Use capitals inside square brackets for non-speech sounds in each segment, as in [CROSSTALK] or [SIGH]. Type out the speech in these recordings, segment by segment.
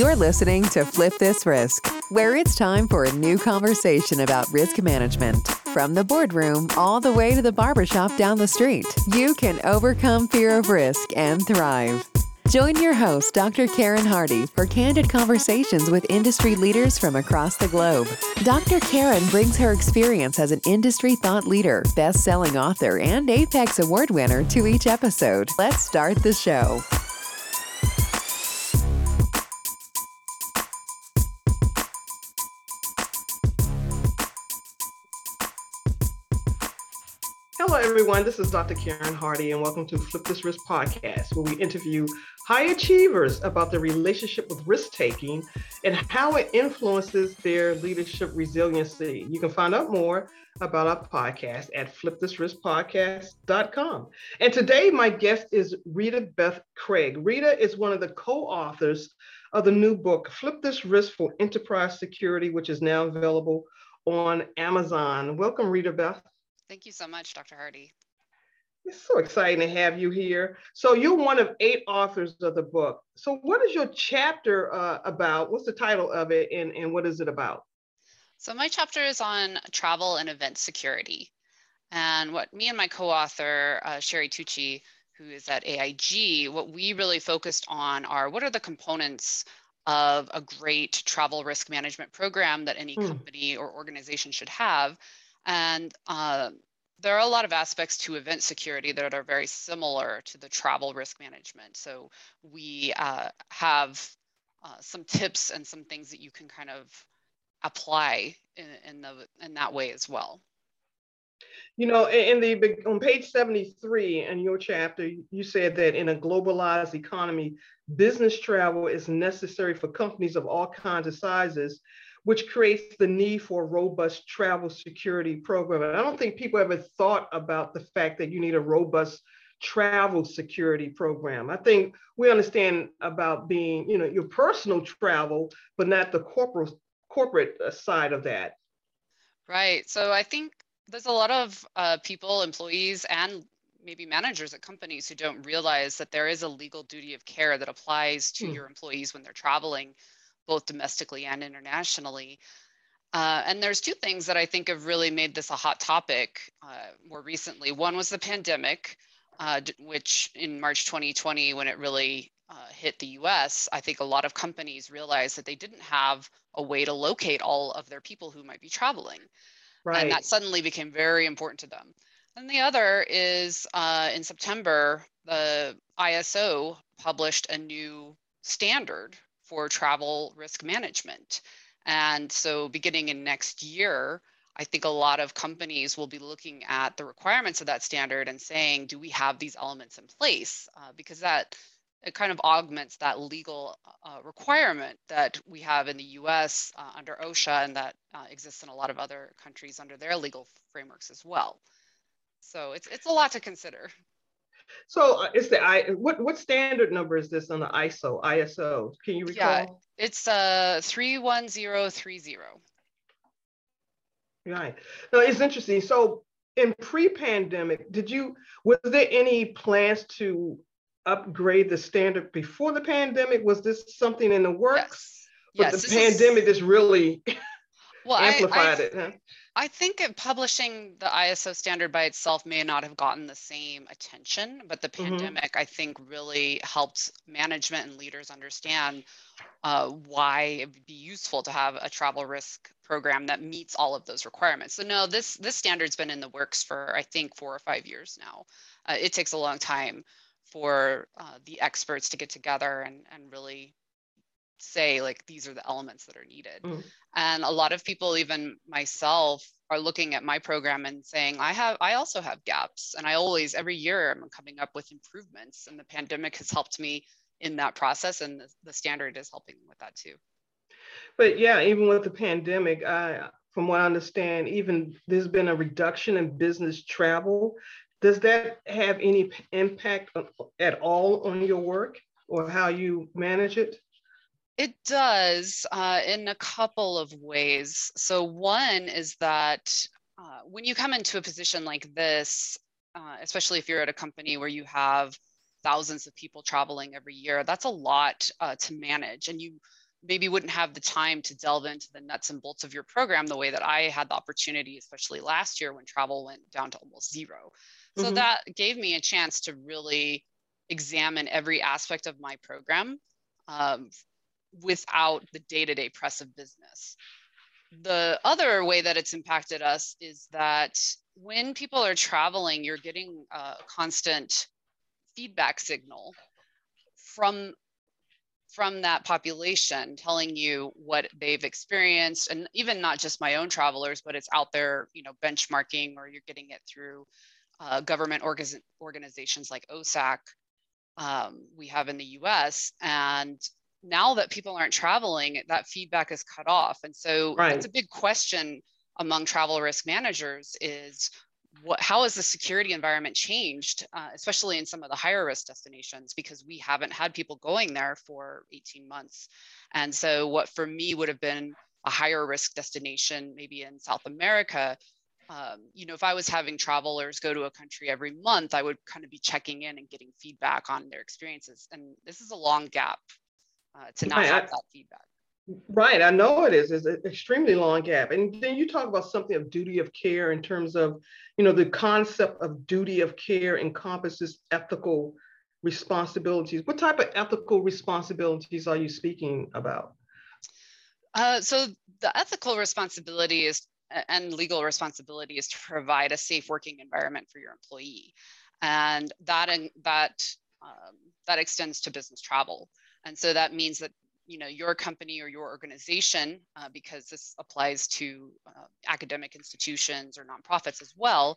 You're listening to Flip This Risk, where it's time for a new conversation about risk management. From the boardroom all the way to the barbershop down the street, you can overcome fear of risk and thrive. Join your host, Dr. Karen Hardy, for candid conversations with industry leaders from across the globe. Dr. Karen brings her experience as an industry thought leader, best selling author, and Apex Award winner to each episode. Let's start the show. Everyone. This is Dr. Karen Hardy, and welcome to Flip This Risk podcast, where we interview high achievers about their relationship with risk taking and how it influences their leadership resiliency. You can find out more about our podcast at flipthisriskpodcast.com. And today, my guest is Rita Beth Craig. Rita is one of the co authors of the new book, Flip This Risk for Enterprise Security, which is now available on Amazon. Welcome, Rita Beth. Thank you so much, Dr. Hardy. It's so exciting to have you here. So you're one of eight authors of the book. So what is your chapter uh, about? What's the title of it and, and what is it about? So my chapter is on travel and event security. And what me and my co-author, uh, Sherry Tucci, who is at AIG, what we really focused on are what are the components of a great travel risk management program that any hmm. company or organization should have and uh, there are a lot of aspects to event security that are very similar to the travel risk management. So we uh, have uh, some tips and some things that you can kind of apply in, in, the, in that way as well. You know, in the on page 73 in your chapter, you said that in a globalized economy, business travel is necessary for companies of all kinds of sizes which creates the need for a robust travel security program. And I don't think people ever thought about the fact that you need a robust travel security program. I think we understand about being, you know, your personal travel, but not the corporate corporate uh, side of that. Right. So I think there's a lot of uh, people, employees, and maybe managers at companies who don't realize that there is a legal duty of care that applies to hmm. your employees when they're traveling both domestically and internationally. Uh, and there's two things that I think have really made this a hot topic uh, more recently. One was the pandemic, uh, which in March 2020, when it really uh, hit the US, I think a lot of companies realized that they didn't have a way to locate all of their people who might be traveling. Right. And that suddenly became very important to them. And the other is uh, in September, the ISO published a new standard for travel risk management. And so, beginning in next year, I think a lot of companies will be looking at the requirements of that standard and saying, do we have these elements in place? Uh, because that it kind of augments that legal uh, requirement that we have in the US uh, under OSHA and that uh, exists in a lot of other countries under their legal frameworks as well. So it's, it's a lot to consider. So uh, it's the I what what standard number is this on the ISO ISO? Can you recall? Yeah, it's uh 31030. Right. No, it's interesting. So in pre-pandemic, did you was there any plans to upgrade the standard before the pandemic? Was this something in the works? Yes. But yes, the pandemic is, just really well, amplified I, it. Huh? I think publishing the ISO standard by itself may not have gotten the same attention, but the mm-hmm. pandemic, I think, really helped management and leaders understand uh, why it would be useful to have a travel risk program that meets all of those requirements. So no, this this standard's been in the works for I think four or five years now. Uh, it takes a long time for uh, the experts to get together and and really say like these are the elements that are needed. Mm. and a lot of people even myself are looking at my program and saying i have i also have gaps and i always every year i'm coming up with improvements. And the pandemic has helped me in that process and the, the standard is helping with that too. But yeah even with the pandemic I, from what i understand even there's been a reduction in business travel. Does that have any impact at all on your work or how you manage it it does uh, in a couple of ways. So, one is that uh, when you come into a position like this, uh, especially if you're at a company where you have thousands of people traveling every year, that's a lot uh, to manage. And you maybe wouldn't have the time to delve into the nuts and bolts of your program the way that I had the opportunity, especially last year when travel went down to almost zero. So mm-hmm. that gave me a chance to really examine every aspect of my program um, without the day to day press of business. The other way that it's impacted us is that when people are traveling, you're getting a constant feedback signal from from that population telling you what they've experienced and even not just my own travelers but it's out there you know benchmarking or you're getting it through uh, government org- organizations like osac um, we have in the us and now that people aren't traveling that feedback is cut off and so right. it's a big question among travel risk managers is what, how has the security environment changed, uh, especially in some of the higher risk destinations, because we haven't had people going there for 18 months. And so, what for me would have been a higher risk destination, maybe in South America, um, you know, if I was having travelers go to a country every month, I would kind of be checking in and getting feedback on their experiences. And this is a long gap uh, to not have that feedback. Right, I know it is. It's an extremely long gap. And then you talk about something of duty of care in terms of, you know, the concept of duty of care encompasses ethical responsibilities. What type of ethical responsibilities are you speaking about? Uh, so the ethical responsibility is and legal responsibility is to provide a safe working environment for your employee, and that and that um, that extends to business travel. And so that means that you know your company or your organization uh, because this applies to uh, academic institutions or nonprofits as well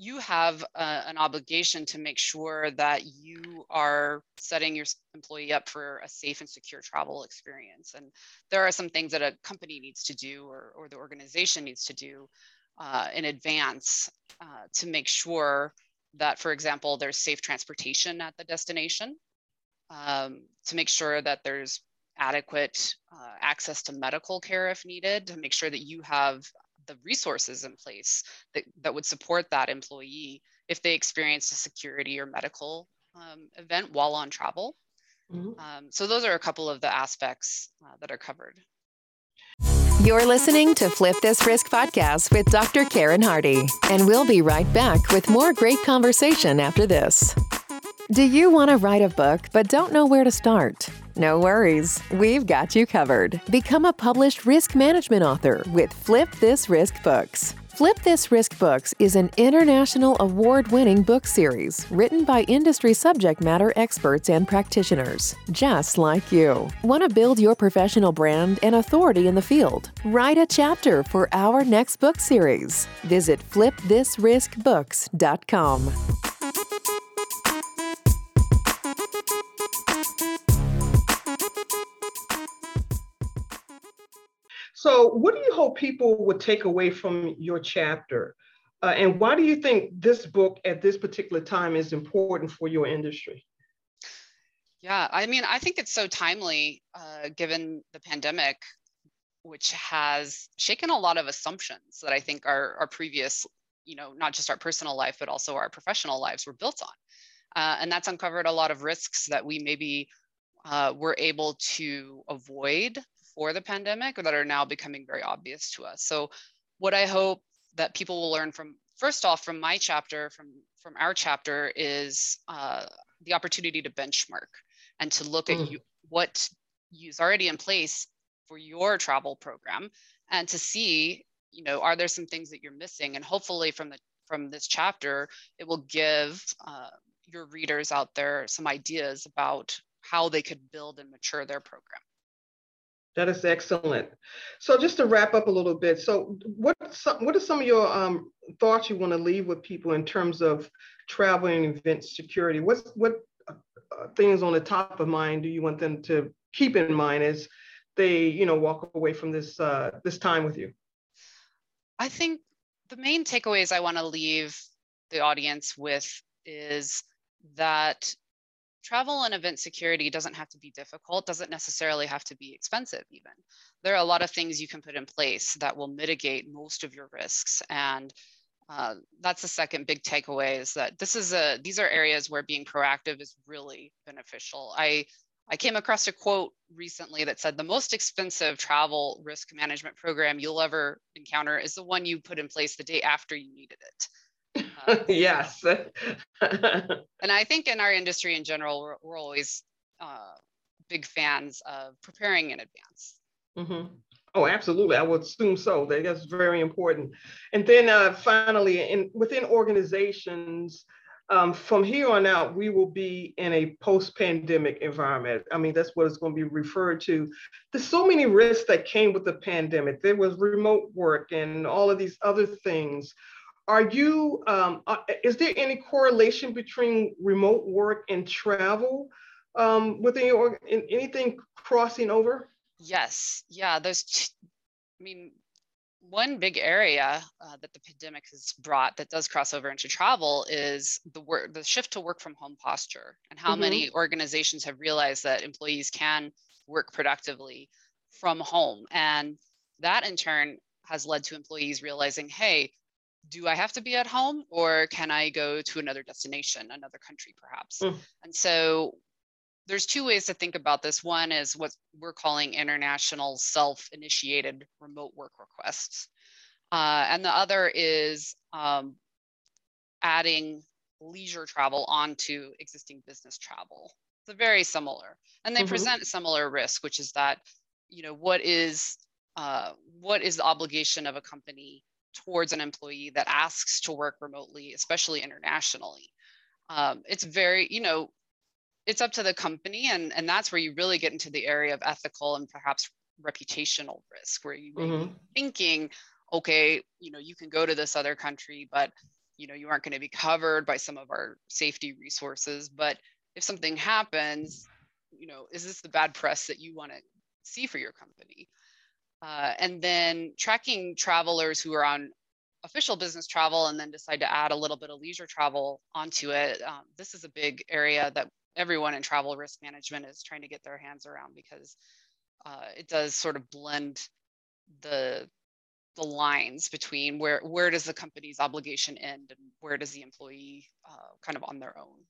you have uh, an obligation to make sure that you are setting your employee up for a safe and secure travel experience. And there are some things that a company needs to do or, or the organization needs to do uh, in advance uh, to make sure that for example there's safe transportation at the destination um, to make sure that there's adequate uh, access to medical care if needed to make sure that you have the resources in place that, that would support that employee if they experience a security or medical um, event while on travel. Mm-hmm. Um, so those are a couple of the aspects uh, that are covered. You're listening to Flip This Risk podcast with Dr. Karen Hardy, and we'll be right back with more great conversation after this. Do you want to write a book but don't know where to start? No worries, we've got you covered. Become a published risk management author with Flip This Risk Books. Flip This Risk Books is an international award winning book series written by industry subject matter experts and practitioners, just like you. Want to build your professional brand and authority in the field? Write a chapter for our next book series. Visit flipthisriskbooks.com. So, what do you hope people would take away from your chapter? Uh, and why do you think this book at this particular time is important for your industry? Yeah, I mean, I think it's so timely uh, given the pandemic, which has shaken a lot of assumptions that I think our, our previous, you know, not just our personal life, but also our professional lives were built on. Uh, and that's uncovered a lot of risks that we maybe uh, were able to avoid before the pandemic or that are now becoming very obvious to us. So what I hope that people will learn from first off from my chapter from from our chapter is uh, the opportunity to benchmark and to look mm. at you, what is already in place for your travel program and to see you know are there some things that you're missing and hopefully from the from this chapter it will give uh, your readers out there some ideas about how they could build and mature their program that is excellent. So just to wrap up a little bit, so what some, what are some of your um, thoughts you want to leave with people in terms of travel and event security? What's what uh, things on the top of mind do you want them to keep in mind as they you know walk away from this uh, this time with you? I think the main takeaways I want to leave the audience with is that travel and event security doesn't have to be difficult, doesn't necessarily have to be expensive even. There are a lot of things you can put in place that will mitigate most of your risks. And uh, that's the second big takeaway is that this is a, these are areas where being proactive is really beneficial. I I came across a quote recently that said the most expensive travel risk management program you'll ever encounter is the one you put in place the day after you needed it. [LAUGHS] Yes. [LAUGHS] and I think in our industry in general, we're, we're always uh, big fans of preparing in advance. Mm-hmm. Oh, absolutely. I would assume so. That's very important. And then uh, finally, in within organizations, um, from here on out, we will be in a post-pandemic environment. I mean, that's what it's going to be referred to. There's so many risks that came with the pandemic. There was remote work and all of these other things. Are you? Um, uh, is there any correlation between remote work and travel um, within your anything crossing over? Yes. Yeah. Those. T- I mean, one big area uh, that the pandemic has brought that does cross over into travel is the work, the shift to work from home posture, and how mm-hmm. many organizations have realized that employees can work productively from home, and that in turn has led to employees realizing, hey, do I have to be at home, or can I go to another destination, another country, perhaps? Mm. And so there's two ways to think about this. One is what we're calling international self-initiated remote work requests. Uh, and the other is um, adding leisure travel onto existing business travel. It's very similar. And they mm-hmm. present similar risk, which is that, you know, what is uh, what is the obligation of a company towards an employee that asks to work remotely, especially internationally? Um, it's very, you know, it's up to the company and and that's where you really get into the area of ethical and perhaps reputational risk where you mm-hmm. thinking okay you know you can go to this other country but you know you aren't going to be covered by some of our safety resources but if something happens you know is this the bad press that you want to see for your company uh, and then tracking travelers who are on official business travel and then decide to add a little bit of leisure travel onto it. Um, this is a big area that everyone in travel risk management is trying to get their hands around because uh, it does sort of blend the the lines between where where does the company's obligation end and where does the employee uh, kind of on their own.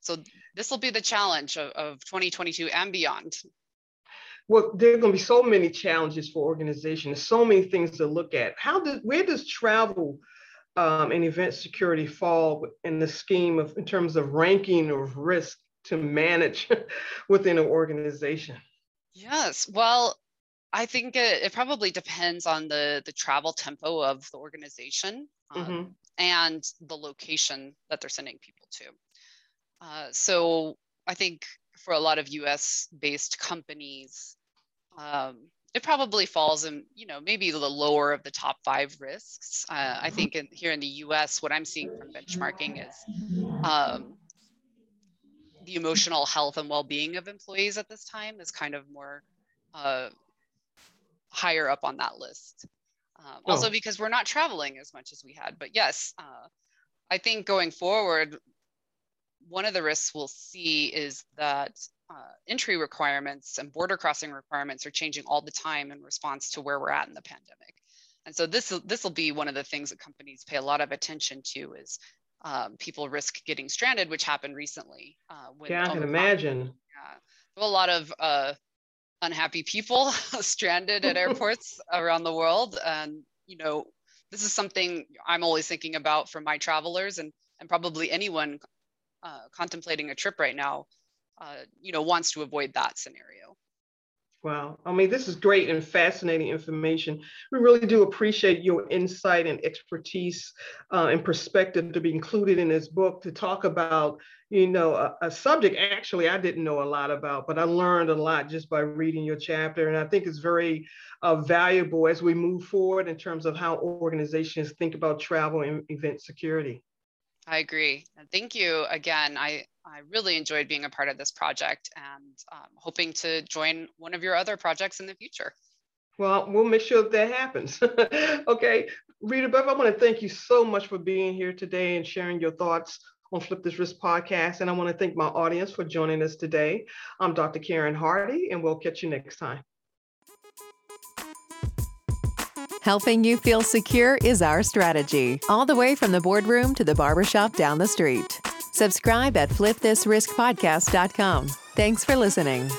So this will be the challenge of, of 2022 and beyond well there are going to be so many challenges for organizations so many things to look at how does where does travel um, and event security fall in the scheme of in terms of ranking of risk to manage [LAUGHS] within an organization? Yes. Well, I think it, it, probably depends on the the travel tempo of the organization um, mm-hmm. and the location that they're sending people to. Uh, so I think for a lot of U.S. based companies, um, it probably falls in you know maybe the lower of the top five risks. Uh, I think in, here in the U.S., what I'm seeing from benchmarking is um, the emotional health and well-being of employees at this time is kind of more uh, higher up on that list. Um, oh. Also because we're not traveling as much as we had. But yes, uh, I think going forward, one of the risks we'll see is that uh, entry requirements and border crossing requirements are changing all the time in response to where we're at in the pandemic. And so this this will be one of the things that companies pay a lot of attention to is um, people risk getting stranded, which happened recently. Uh, yeah, I can imagine. Yeah, a lot of uh, unhappy people [LAUGHS] stranded at [LAUGHS] airports around the world, and you know, this is something I'm always thinking about for my travelers, and and probably anyone uh, contemplating a trip right now, uh, you know, wants to avoid that scenario. Wow. I mean, this is great and fascinating information. We really do appreciate your insight and expertise uh, and perspective to be included in this book to talk about, you know, a, a, subject actually I didn't know a lot about, but I learned a lot just by reading your chapter. And I think it's very uh, valuable as we move forward in terms of how organizations think about travel and event security. I agree. Thank you again. I, I really enjoyed being a part of this project and um, hoping to join one of your other projects in the future. Well, we'll make sure that happens. [LAUGHS] okay, Rita Beth, I want to thank you so much for being here today and sharing your thoughts on Flip This Risk podcast. And I want to thank my audience for joining us today. I'm Dr. Karen Hardy, and we'll catch you next time. Helping you feel secure is our strategy, all the way from the boardroom to the barbershop down the street. Subscribe at flipthisriskpodcast.com. Thanks for listening.